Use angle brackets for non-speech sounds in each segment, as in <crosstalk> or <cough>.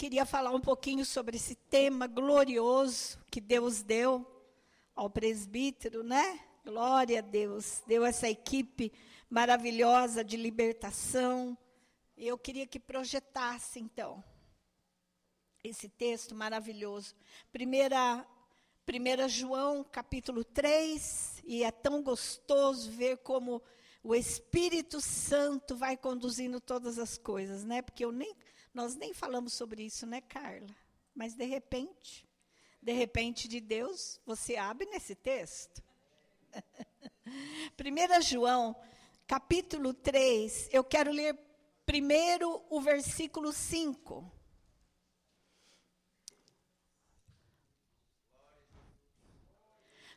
queria falar um pouquinho sobre esse tema glorioso que Deus deu ao presbítero, né? Glória a Deus. Deu essa equipe maravilhosa de libertação. Eu queria que projetasse, então, esse texto maravilhoso. Primeira, primeira João, capítulo 3, e é tão gostoso ver como o Espírito Santo vai conduzindo todas as coisas, né? Porque eu nem, nós nem falamos sobre isso, né, Carla? Mas de repente, de repente de Deus, você abre nesse texto. <laughs> 1 João, capítulo 3, eu quero ler primeiro o versículo 5.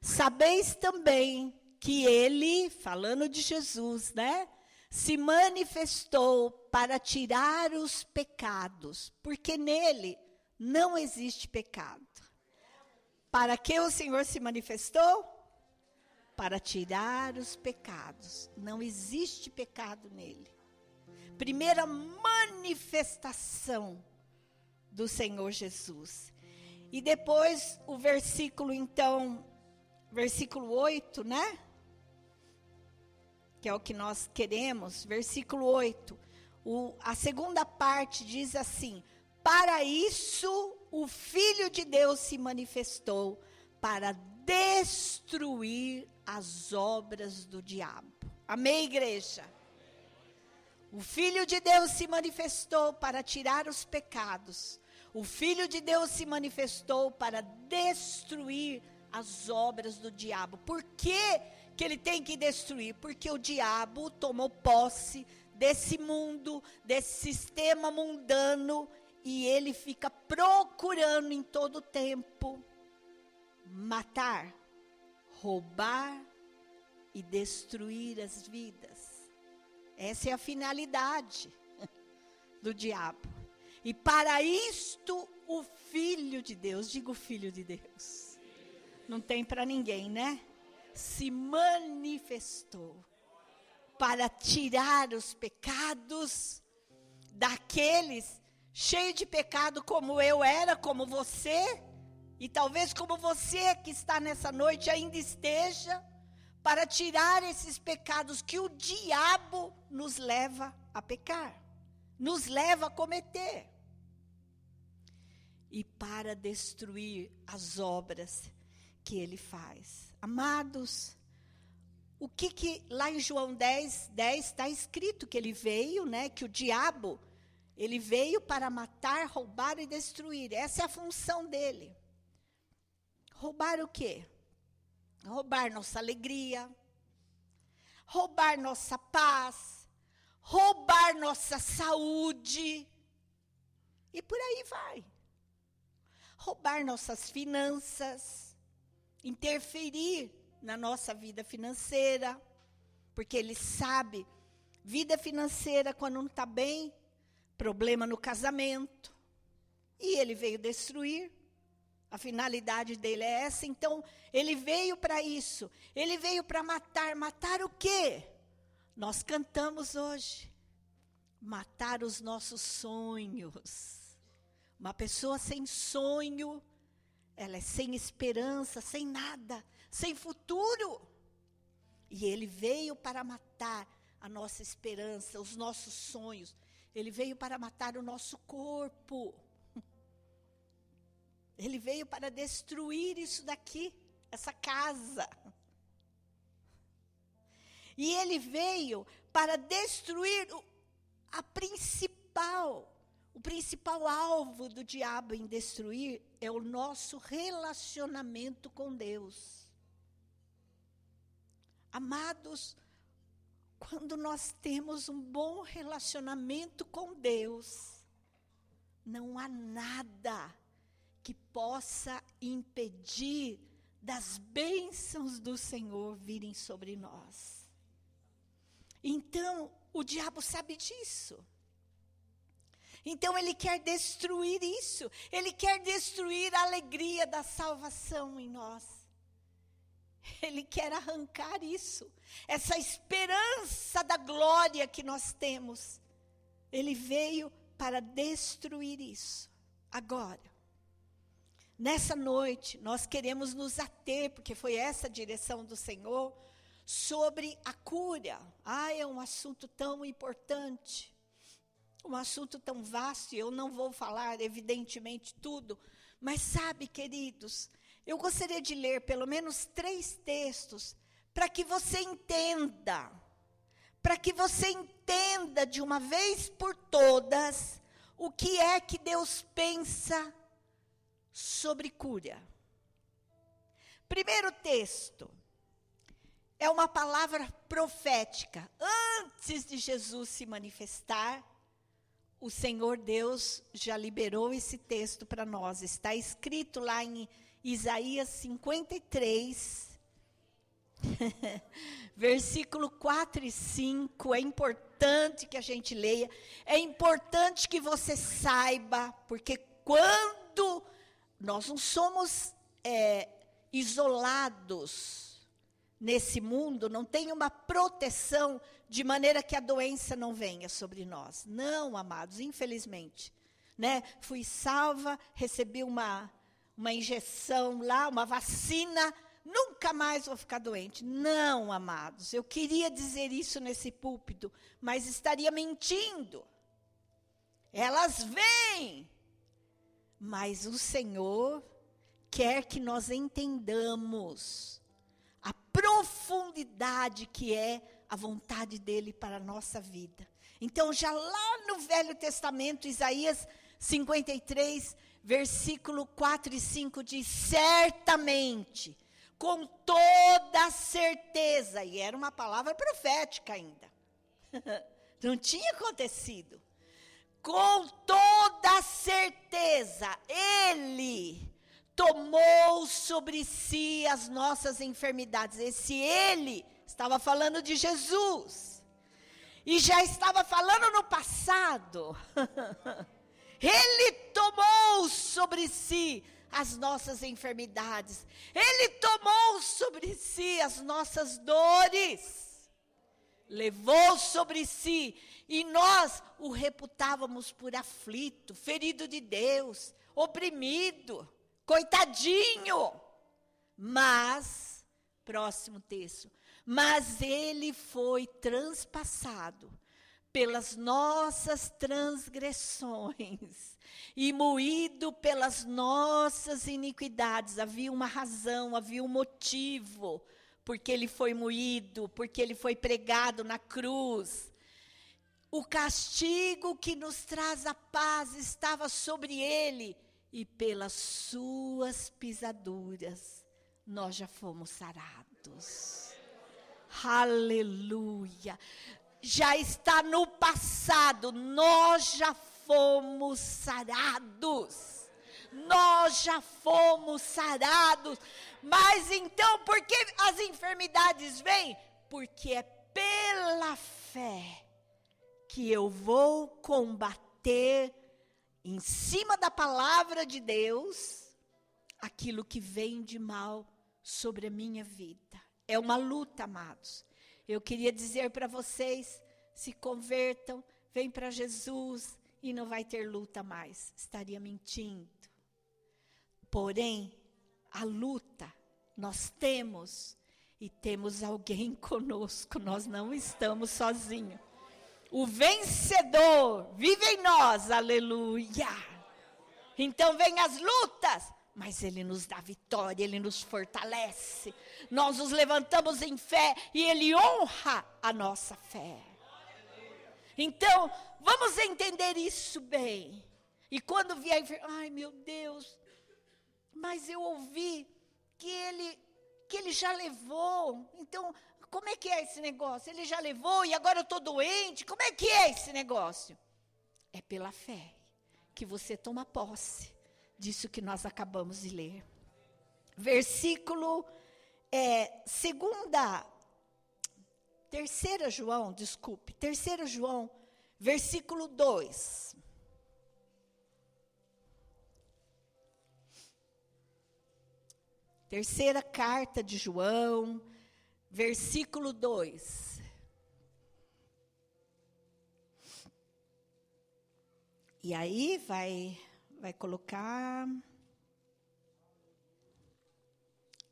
Sabeis também que ele, falando de Jesus, né, se manifestou para tirar os pecados, porque nele não existe pecado. Para que o Senhor se manifestou? Para tirar os pecados. Não existe pecado nele. Primeira manifestação do Senhor Jesus. E depois o versículo, então, versículo 8, né? Que é o que nós queremos, versículo 8. O, a segunda parte diz assim: Para isso o Filho de Deus se manifestou, para destruir as obras do diabo. Amém, igreja? O Filho de Deus se manifestou para tirar os pecados. O Filho de Deus se manifestou para destruir as obras do diabo. Por que, que ele tem que destruir? Porque o diabo tomou posse desse mundo, desse sistema mundano, e ele fica procurando em todo tempo matar, roubar e destruir as vidas. Essa é a finalidade do diabo. E para isto o filho de Deus, digo filho de Deus, não tem para ninguém, né? Se manifestou para tirar os pecados daqueles cheios de pecado como eu era, como você, e talvez como você que está nessa noite ainda esteja, para tirar esses pecados que o diabo nos leva a pecar, nos leva a cometer. E para destruir as obras que ele faz. Amados, o que que lá em João 10, 10 está escrito que ele veio, né, que o diabo, ele veio para matar, roubar e destruir. Essa é a função dele. Roubar o quê? Roubar nossa alegria, roubar nossa paz, roubar nossa saúde. E por aí vai. Roubar nossas finanças interferir na nossa vida financeira, porque ele sabe, vida financeira quando não está bem, problema no casamento, e ele veio destruir. A finalidade dele é essa, então ele veio para isso. Ele veio para matar. Matar o quê? Nós cantamos hoje. Matar os nossos sonhos. Uma pessoa sem sonho, ela é sem esperança, sem nada, sem futuro. E ele veio para matar a nossa esperança, os nossos sonhos. Ele veio para matar o nosso corpo. <laughs> Ele veio para destruir isso daqui, essa casa. E ele veio para destruir a principal o principal alvo do diabo em destruir é o nosso relacionamento com Deus. Amados, quando nós temos um bom relacionamento com Deus, não há nada que possa impedir das bênçãos do Senhor virem sobre nós. Então, o diabo sabe disso. Então ele quer destruir isso. Ele quer destruir a alegria da salvação em nós. Ele quer arrancar isso, essa esperança da glória que nós temos. Ele veio para destruir isso. Agora, nessa noite, nós queremos nos ater, porque foi essa a direção do Senhor, sobre a cura. Ah, é um assunto tão importante, um assunto tão vasto, e eu não vou falar, evidentemente, tudo, mas sabe, queridos, eu gostaria de ler pelo menos três textos para que você entenda, para que você entenda de uma vez por todas o que é que Deus pensa sobre cura. Primeiro texto é uma palavra profética. Antes de Jesus se manifestar, o Senhor Deus já liberou esse texto para nós. Está escrito lá em Isaías 53, <laughs> versículo 4 e 5. É importante que a gente leia, é importante que você saiba, porque quando nós não somos é, isolados nesse mundo, não tem uma proteção de maneira que a doença não venha sobre nós. Não, amados, infelizmente. Né? Fui salva, recebi uma, uma injeção lá, uma vacina nunca mais vou ficar doente. Não, amados, eu queria dizer isso nesse púlpito, mas estaria mentindo. Elas vêm, mas o Senhor quer que nós entendamos a profundidade que é a vontade dele para a nossa vida. Então, já lá no Velho Testamento, Isaías 53, versículo 4 e 5 diz: Certamente com toda certeza, e era uma palavra profética ainda. <laughs> Não tinha acontecido. Com toda certeza, Ele tomou sobre si as nossas enfermidades. Esse Ele estava falando de Jesus. E já estava falando no passado. <laughs> Ele tomou sobre si as nossas enfermidades. Ele tomou sobre si as nossas dores. Levou sobre si e nós o reputávamos por aflito, ferido de Deus, oprimido, coitadinho. Mas, próximo texto, mas ele foi transpassado pelas nossas transgressões e moído pelas nossas iniquidades. Havia uma razão, havia um motivo porque ele foi moído, porque ele foi pregado na cruz. O castigo que nos traz a paz estava sobre ele, e pelas suas pisaduras nós já fomos sarados. Aleluia já está no passado, nós já fomos sarados. Nós já fomos sarados. Mas então, por que as enfermidades vêm? Porque é pela fé que eu vou combater em cima da palavra de Deus aquilo que vem de mal sobre a minha vida. É uma luta, amados. Eu queria dizer para vocês: se convertam, vem para Jesus e não vai ter luta mais. Estaria mentindo. Porém, a luta nós temos e temos alguém <laughs> conosco, nós não estamos sozinhos. O vencedor vive em nós, aleluia. Então vem as lutas, mas Ele nos dá vitória, Ele nos fortalece. Nós nos levantamos em fé e Ele honra a nossa fé. Então, vamos entender isso bem. E quando vier, ai meu Deus, mas eu ouvi que ele, que ele já levou. Então, como é que é esse negócio? Ele já levou e agora eu estou doente. Como é que é esse negócio? É pela fé que você toma posse disso que nós acabamos de ler. Versículo é, segunda, terceira João, desculpe, terceira João, versículo 2. Terceira carta de João, versículo 2. E aí vai vai colocar.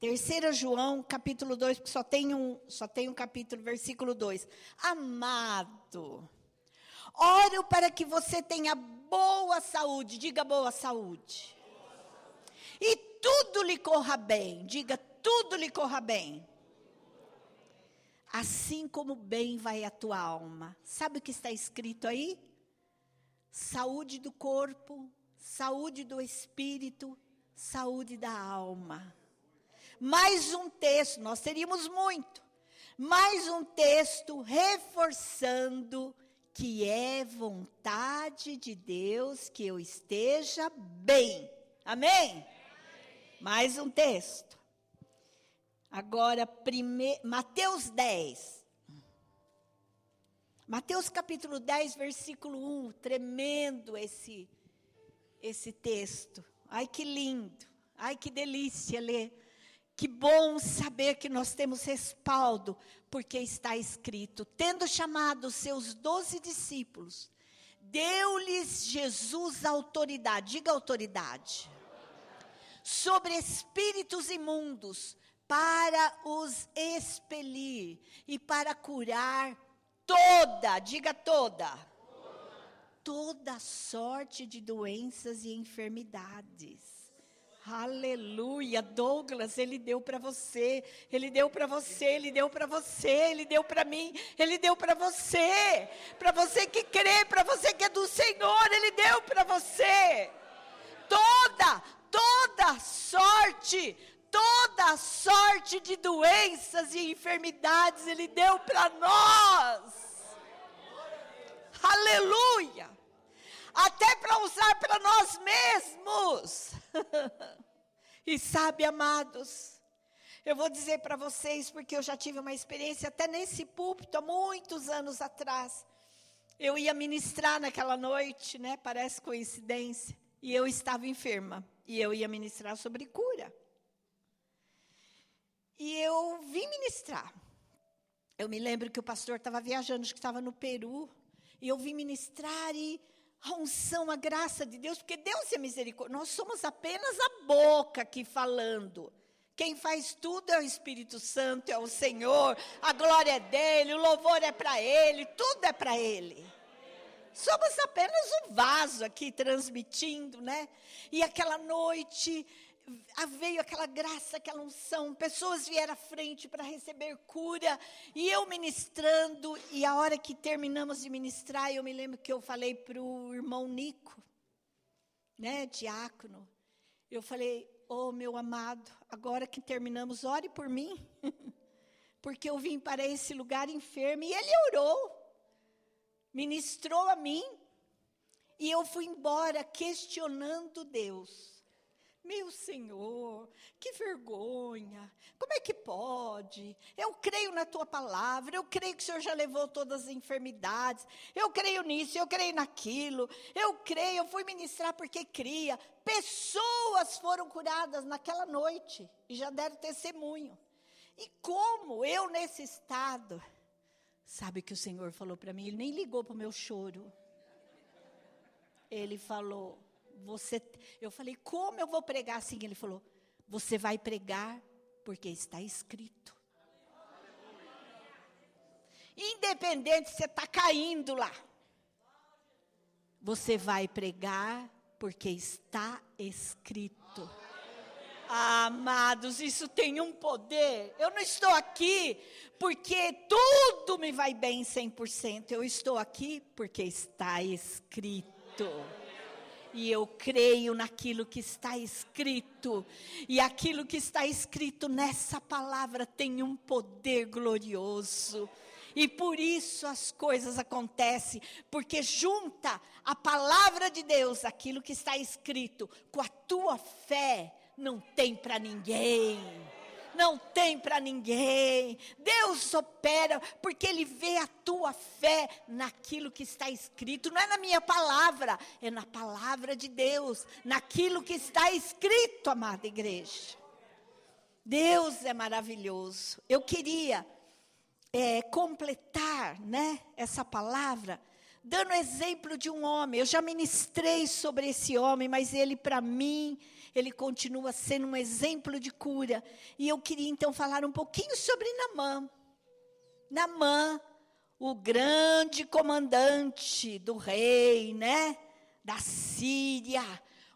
Terceira João, capítulo 2, porque só tem um, só tem um capítulo, versículo 2. Amado, oro para que você tenha boa saúde, diga boa saúde. E tudo lhe corra bem, diga tudo lhe corra bem. Assim como bem vai a tua alma. Sabe o que está escrito aí? Saúde do corpo, saúde do espírito, saúde da alma. Mais um texto, nós teríamos muito. Mais um texto reforçando que é vontade de Deus que eu esteja bem. Amém? Mais um texto. Agora, prime... Mateus 10. Mateus capítulo 10, versículo 1. Tremendo esse, esse texto. Ai, que lindo. Ai, que delícia ler. Que bom saber que nós temos respaldo, porque está escrito: tendo chamado seus doze discípulos, deu-lhes Jesus autoridade, diga autoridade, sobre espíritos imundos, para os expelir e para curar toda, diga toda, toda sorte de doenças e enfermidades. Aleluia, Douglas, ele deu para você, ele deu para você, ele deu para você, ele deu para mim, ele deu para você, para você que crê, para você que é do Senhor, ele deu para você. Toda, toda sorte, toda sorte de doenças e enfermidades ele deu para nós. Aleluia até para usar para nós mesmos. <laughs> e sabe, amados, eu vou dizer para vocês, porque eu já tive uma experiência até nesse púlpito, há muitos anos atrás. Eu ia ministrar naquela noite, né? Parece coincidência. E eu estava enferma. E eu ia ministrar sobre cura. E eu vim ministrar. Eu me lembro que o pastor estava viajando, acho que estava no Peru. E eu vim ministrar e a unção, a graça de Deus, porque Deus é misericórdia. Nós somos apenas a boca aqui falando. Quem faz tudo é o Espírito Santo, é o Senhor, a glória é dele, o louvor é para ele, tudo é para ele. Somos apenas um vaso aqui transmitindo, né? E aquela noite veio aquela graça, aquela unção, pessoas vieram à frente para receber cura, e eu ministrando, e a hora que terminamos de ministrar, eu me lembro que eu falei para o irmão Nico, né, diácono, eu falei, oh meu amado, agora que terminamos, ore por mim, <laughs> porque eu vim para esse lugar enfermo, e ele orou, ministrou a mim, e eu fui embora questionando Deus, meu Senhor, que vergonha, como é que pode? Eu creio na tua palavra, eu creio que o Senhor já levou todas as enfermidades, eu creio nisso, eu creio naquilo, eu creio, eu fui ministrar porque cria. Pessoas foram curadas naquela noite e já deram testemunho. E como eu nesse estado, sabe que o Senhor falou para mim, ele nem ligou para o meu choro. Ele falou, você, eu falei, como eu vou pregar assim? Ele falou, você vai pregar porque está escrito. Independente se você está caindo lá, você vai pregar porque está escrito. amados, isso tem um poder. Eu não estou aqui porque tudo me vai bem 100%. Eu estou aqui porque está escrito e eu creio naquilo que está escrito. E aquilo que está escrito nessa palavra tem um poder glorioso. E por isso as coisas acontecem, porque junta a palavra de Deus, aquilo que está escrito, com a tua fé, não tem para ninguém não tem para ninguém. Deus opera porque Ele vê a tua fé naquilo que está escrito. Não é na minha palavra, é na palavra de Deus, naquilo que está escrito, amada igreja. Deus é maravilhoso. Eu queria é, completar, né, essa palavra dando exemplo de um homem. Eu já ministrei sobre esse homem, mas ele, para mim, ele continua sendo um exemplo de cura. E eu queria então falar um pouquinho sobre Namã. Namã, o grande comandante do rei, né? Da Síria,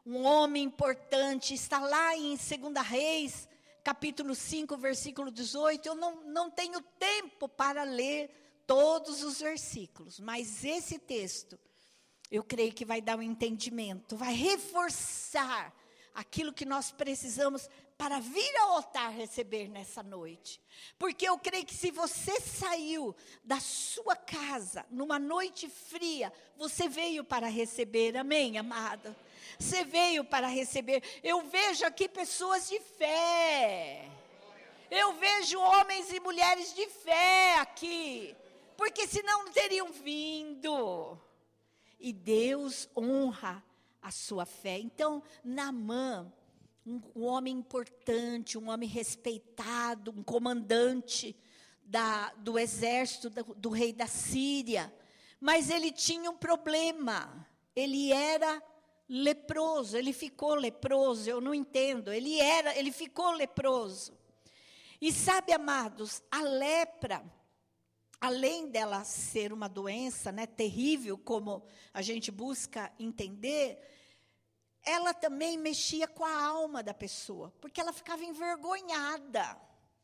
um homem importante, está lá em 2 Reis, capítulo 5, versículo 18. Eu não, não tenho tempo para ler todos os versículos, mas esse texto, eu creio que vai dar um entendimento, vai reforçar aquilo que nós precisamos para vir ao altar receber nessa noite. Porque eu creio que se você saiu da sua casa numa noite fria, você veio para receber, amém, amado? Você veio para receber. Eu vejo aqui pessoas de fé. Eu vejo homens e mulheres de fé aqui porque senão não teriam vindo. E Deus honra a sua fé. Então, Naamã, um, um homem importante, um homem respeitado, um comandante da, do exército do, do rei da Síria, mas ele tinha um problema. Ele era leproso, ele ficou leproso, eu não entendo. Ele era, ele ficou leproso. E sabe, amados, a lepra além dela ser uma doença né, terrível, como a gente busca entender, ela também mexia com a alma da pessoa, porque ela ficava envergonhada.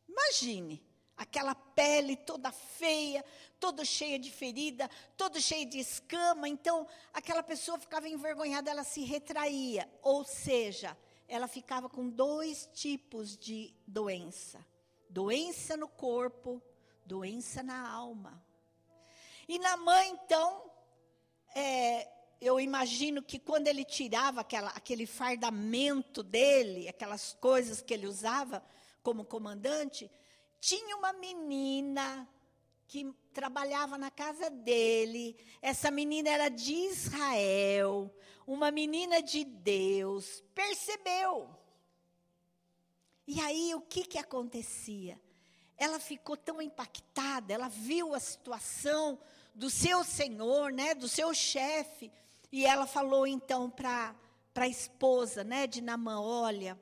Imagine, aquela pele toda feia, toda cheia de ferida, toda cheia de escama. Então, aquela pessoa ficava envergonhada, ela se retraía. Ou seja, ela ficava com dois tipos de doença: doença no corpo doença na alma. E na mãe, então, é, eu imagino que quando ele tirava aquela, aquele fardamento dele, aquelas coisas que ele usava como comandante, tinha uma menina que trabalhava na casa dele. Essa menina era de Israel, uma menina de Deus. Percebeu? E aí o que que acontecia? ela ficou tão impactada, ela viu a situação do seu senhor, né, do seu chefe, e ela falou então para a esposa, né, de Namã, olha,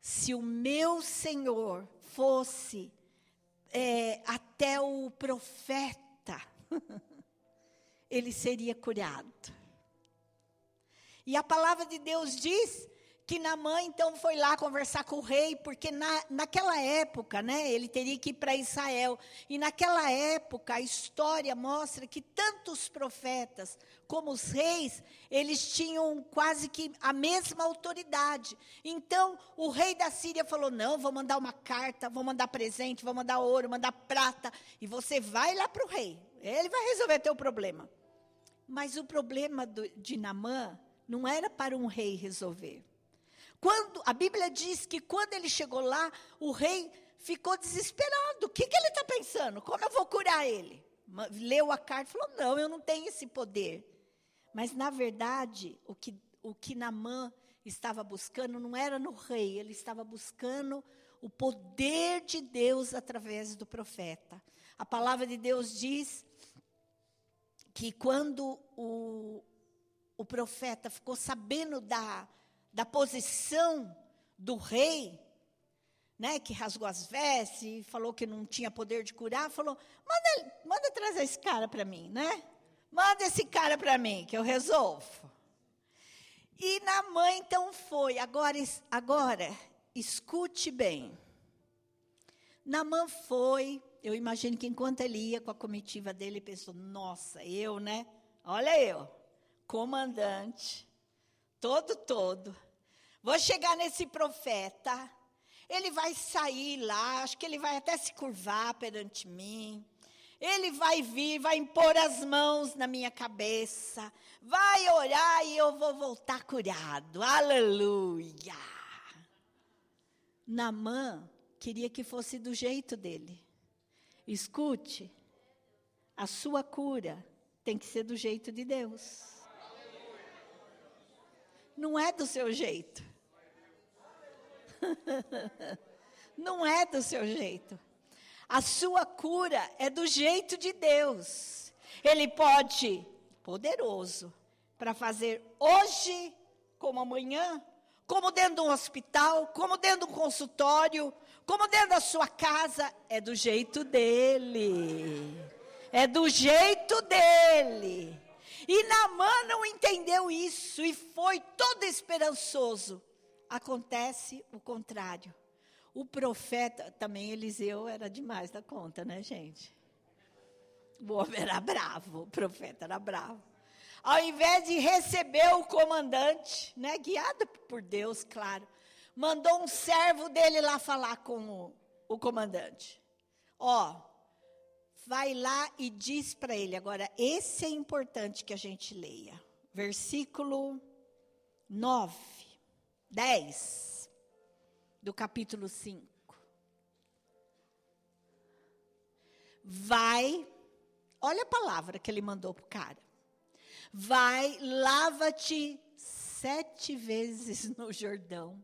se o meu senhor fosse é, até o profeta, <laughs> ele seria curado. E a palavra de Deus diz que Namã então foi lá conversar com o rei, porque na, naquela época, né, ele teria que ir para Israel. E naquela época, a história mostra que tanto os profetas como os reis, eles tinham quase que a mesma autoridade. Então, o rei da Síria falou: Não, vou mandar uma carta, vou mandar presente, vou mandar ouro, mandar prata, e você vai lá para o rei. Ele vai resolver teu problema. Mas o problema do, de Namã não era para um rei resolver. Quando a Bíblia diz que quando ele chegou lá, o rei ficou desesperado. O que, que ele está pensando? Como eu vou curar ele? Leu a carta e falou: Não, eu não tenho esse poder. Mas, na verdade, o que, o que Namã estava buscando não era no rei, ele estava buscando o poder de Deus através do profeta. A palavra de Deus diz que quando o, o profeta ficou sabendo da da posição do rei, né, que rasgou as vestes falou que não tinha poder de curar, falou: manda, manda trazer esse cara para mim, né? Manda esse cara para mim, que eu resolvo. E na mãe então foi. Agora, agora escute bem. Namã foi, eu imagino que enquanto ele ia com a comitiva dele, ele pensou: nossa, eu, né? Olha eu, comandante, todo, todo. Vou chegar nesse profeta. Ele vai sair lá, acho que ele vai até se curvar perante mim. Ele vai vir, vai impor as mãos na minha cabeça, vai orar e eu vou voltar curado. Aleluia! Namã queria que fosse do jeito dele. Escute, a sua cura tem que ser do jeito de Deus. Não é do seu jeito. <laughs> Não é do seu jeito. A sua cura é do jeito de Deus. Ele pode poderoso para fazer hoje como amanhã, como dentro de um hospital, como dentro de um consultório, como dentro da sua casa, é do jeito dele. É do jeito dele. E Naamã não entendeu isso e foi todo esperançoso. Acontece o contrário. O profeta, também Eliseu era demais da conta, né, gente? O homem era bravo, o profeta era bravo. Ao invés de receber o comandante, né, guiado por Deus, claro, mandou um servo dele lá falar com o, o comandante. Ó, vai lá e diz para ele. Agora, esse é importante que a gente leia. Versículo 9, 10 do capítulo 5. Vai, olha a palavra que ele mandou para o cara. Vai, lava-te sete vezes <laughs> no Jordão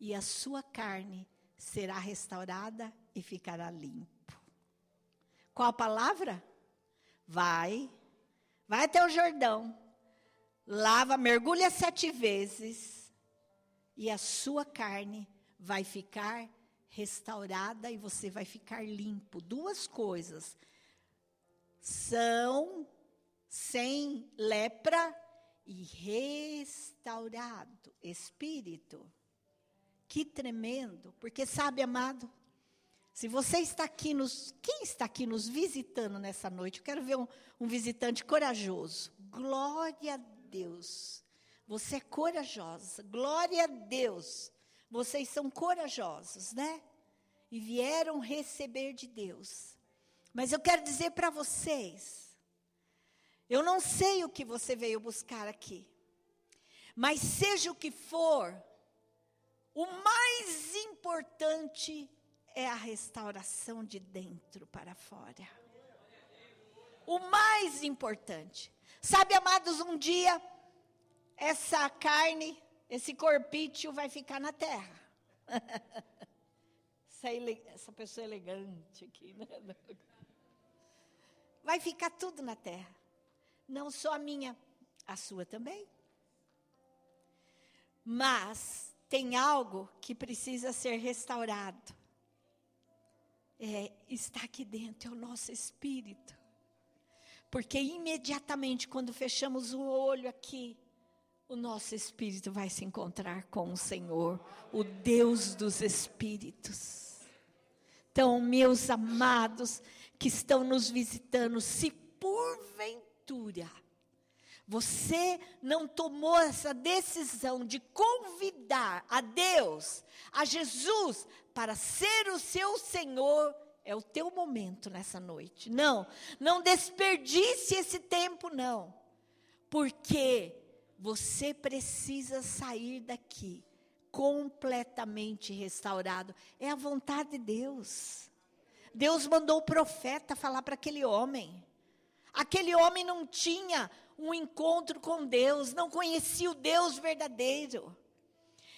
e a sua carne será restaurada e ficará limpo. Qual a palavra? Vai, vai até o Jordão, lava, mergulha sete vezes, e a sua carne vai ficar restaurada e você vai ficar limpo. Duas coisas. São sem lepra e restaurado espírito. Que tremendo, porque sabe, amado, se você está aqui nos. Quem está aqui nos visitando nessa noite? Eu quero ver um, um visitante corajoso. Glória a Deus. Você é corajosa. Glória a Deus. Vocês são corajosos, né? E vieram receber de Deus. Mas eu quero dizer para vocês. Eu não sei o que você veio buscar aqui. Mas seja o que for, o mais importante é a restauração de dentro para fora. O mais importante. Sabe, amados, um dia essa carne, esse corpício vai ficar na terra. <laughs> essa, essa pessoa elegante aqui, né? <laughs> Vai ficar tudo na terra. Não só a minha, a sua também. Mas tem algo que precisa ser restaurado. É, está aqui dentro, é o nosso espírito. Porque imediatamente, quando fechamos o olho aqui, o nosso espírito vai se encontrar com o Senhor, o Deus dos espíritos. Então, meus amados que estão nos visitando, se porventura você não tomou essa decisão de convidar a Deus, a Jesus, para ser o seu Senhor, é o teu momento nessa noite. Não, não desperdice esse tempo, não. Porque você precisa sair daqui completamente restaurado. É a vontade de Deus. Deus mandou o profeta falar para aquele homem. Aquele homem não tinha um encontro com Deus, não conhecia o Deus verdadeiro.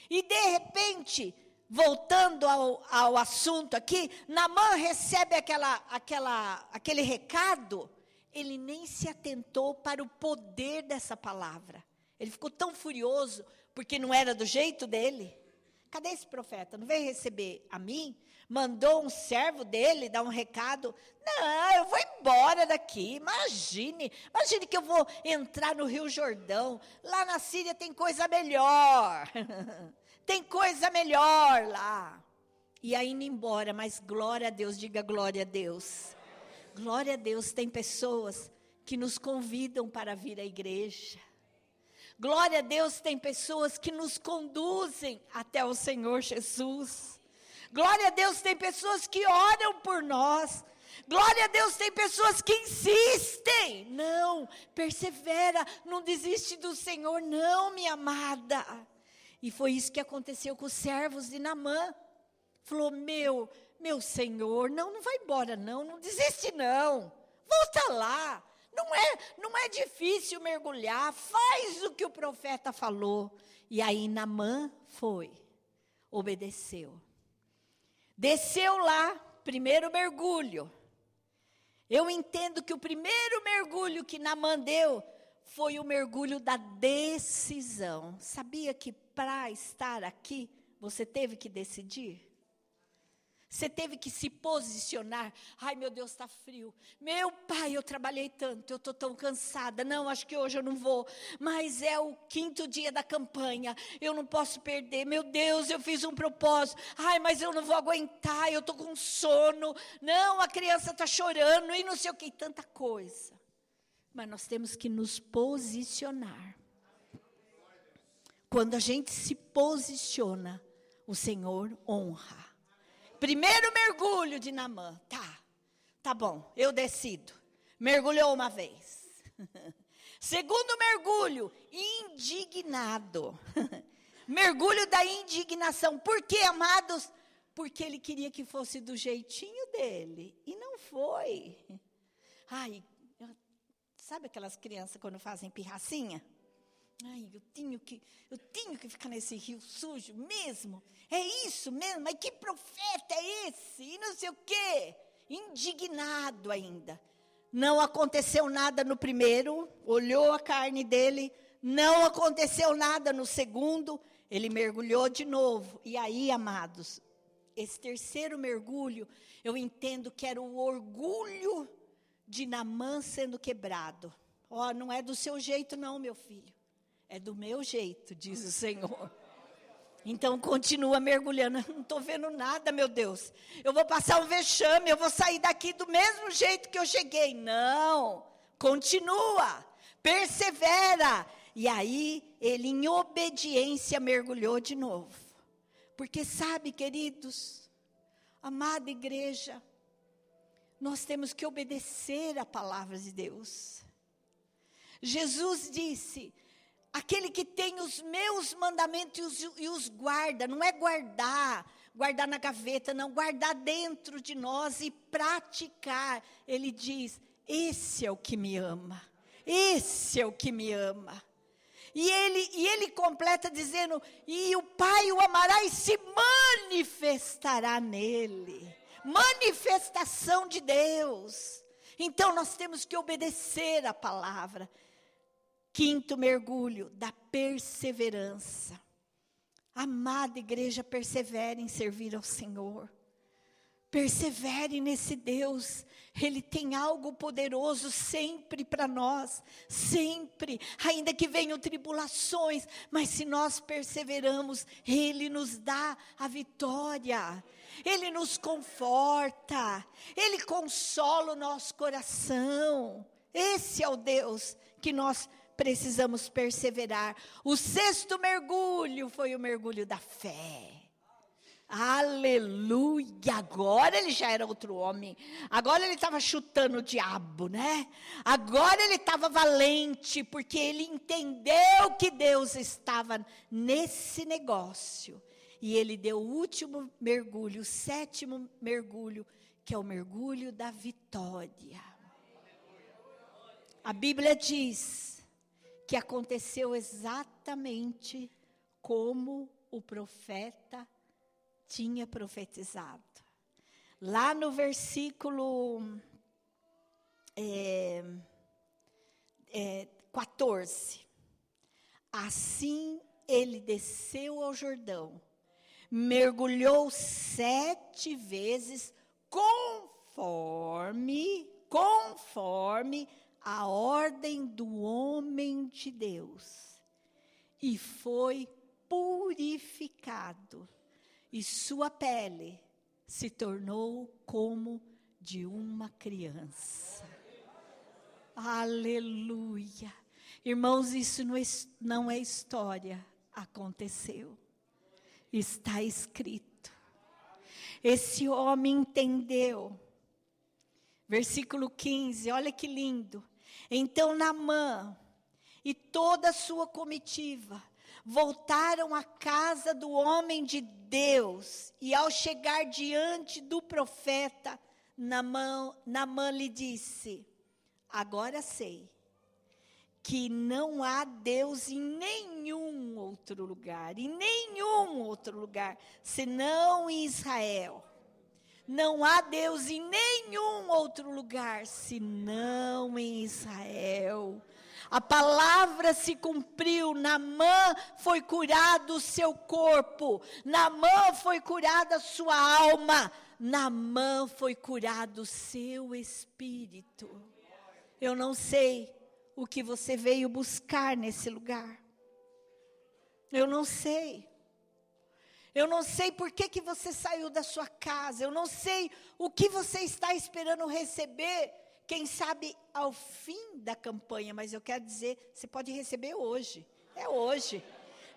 E de repente, voltando ao, ao assunto aqui, Namã recebe aquela, aquela, aquele recado, ele nem se atentou para o poder dessa palavra. Ele ficou tão furioso, porque não era do jeito dele. Cadê esse profeta? Não veio receber a mim? mandou um servo dele dar um recado. Não, eu vou embora daqui. Imagine, imagine que eu vou entrar no Rio Jordão. Lá na Síria tem coisa melhor. <laughs> tem coisa melhor lá. E aí indo embora, mas glória a Deus, diga glória a Deus. Glória a Deus, tem pessoas que nos convidam para vir à igreja. Glória a Deus, tem pessoas que nos conduzem até o Senhor Jesus. Glória a Deus, tem pessoas que oram por nós. Glória a Deus, tem pessoas que insistem. Não, persevera, não desiste do Senhor, não, minha amada. E foi isso que aconteceu com os servos de Namã. Falou: Meu, meu Senhor, não, não vai embora, não, não desiste, não. Volta lá. Não é, não é difícil mergulhar. Faz o que o profeta falou. E aí Namã foi, obedeceu. Desceu lá, primeiro mergulho. Eu entendo que o primeiro mergulho que Namã deu foi o mergulho da decisão. Sabia que para estar aqui, você teve que decidir? Você teve que se posicionar. Ai, meu Deus, está frio. Meu pai, eu trabalhei tanto, eu estou tão cansada. Não, acho que hoje eu não vou. Mas é o quinto dia da campanha. Eu não posso perder. Meu Deus, eu fiz um propósito. Ai, mas eu não vou aguentar. Eu estou com sono. Não, a criança está chorando e não sei o que, tanta coisa. Mas nós temos que nos posicionar. Quando a gente se posiciona, o Senhor honra. Primeiro mergulho de Namã. Tá, tá bom, eu decido. Mergulhou uma vez. <laughs> Segundo mergulho, indignado. <laughs> mergulho da indignação. Por quê, amados? Porque ele queria que fosse do jeitinho dele. E não foi. Ai, sabe aquelas crianças quando fazem pirracinha? Ai, eu tenho que, eu tenho que ficar nesse rio sujo mesmo. É isso mesmo, mas que profeta é esse? E não sei o quê. Indignado ainda. Não aconteceu nada no primeiro, olhou a carne dele, não aconteceu nada no segundo, ele mergulhou de novo. E aí, amados, esse terceiro mergulho, eu entendo que era o orgulho de Namã sendo quebrado. Ó, oh, não é do seu jeito não, meu filho. É do meu jeito, diz o Senhor. Então continua mergulhando. Não estou vendo nada, meu Deus. Eu vou passar um vexame, eu vou sair daqui do mesmo jeito que eu cheguei. Não. Continua. Persevera. E aí, ele, em obediência, mergulhou de novo. Porque sabe, queridos, amada igreja, nós temos que obedecer a palavra de Deus. Jesus disse: aquele que tem os meus mandamentos e os, e os guarda, não é guardar, guardar na gaveta, não, guardar dentro de nós e praticar. Ele diz: esse é o que me ama, esse é o que me ama. E ele, e ele completa dizendo: e o Pai o amará e se manifestará nele. Manifestação de Deus. Então nós temos que obedecer a palavra. Quinto mergulho, da perseverança. Amada igreja, persevere em servir ao Senhor. Persevere nesse Deus, Ele tem algo poderoso sempre para nós, sempre, ainda que venham tribulações, mas se nós perseveramos, Ele nos dá a vitória, Ele nos conforta, Ele consola o nosso coração. Esse é o Deus que nós precisamos perseverar. O sexto mergulho foi o mergulho da fé. Aleluia! Agora ele já era outro homem. Agora ele estava chutando o diabo, né? Agora ele estava valente, porque ele entendeu que Deus estava nesse negócio. E ele deu o último mergulho, o sétimo mergulho, que é o mergulho da vitória. A Bíblia diz que aconteceu exatamente como o profeta tinha profetizado. Lá no versículo é, é, 14. Assim ele desceu ao Jordão, mergulhou sete vezes, conforme, conforme a ordem do homem de Deus e foi purificado, e sua pele se tornou como de uma criança. Aleluia. Irmãos, isso não é história, aconteceu. Está escrito. Esse homem entendeu. Versículo 15, olha que lindo. Então Namã e toda a sua comitiva voltaram à casa do homem de Deus, e ao chegar diante do profeta, Namã, Namã lhe disse: Agora sei que não há Deus em nenhum outro lugar, em nenhum outro lugar, senão em Israel. Não há Deus em nenhum outro lugar senão em Israel. A palavra se cumpriu, Namã foi curado o seu corpo, Namã foi curada a sua alma, Namã foi curado o seu espírito. Eu não sei o que você veio buscar nesse lugar. Eu não sei. Eu não sei por que, que você saiu da sua casa. Eu não sei o que você está esperando receber quem sabe ao fim da campanha, mas eu quero dizer, você pode receber hoje. É hoje.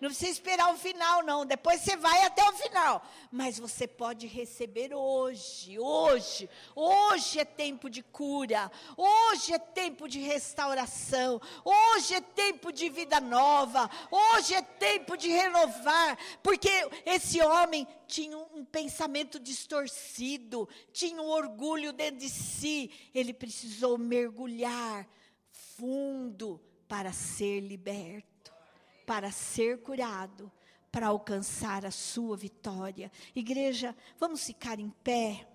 Não precisa esperar o final, não. Depois você vai até o final. Mas você pode receber hoje, hoje. Hoje é tempo de cura. Hoje é tempo de restauração. Hoje é tempo de vida nova. Hoje é tempo de renovar. Porque esse homem tinha um pensamento distorcido, tinha um orgulho dentro de si. Ele precisou mergulhar fundo para ser liberto para ser curado, para alcançar a sua vitória. Igreja, vamos ficar em pé.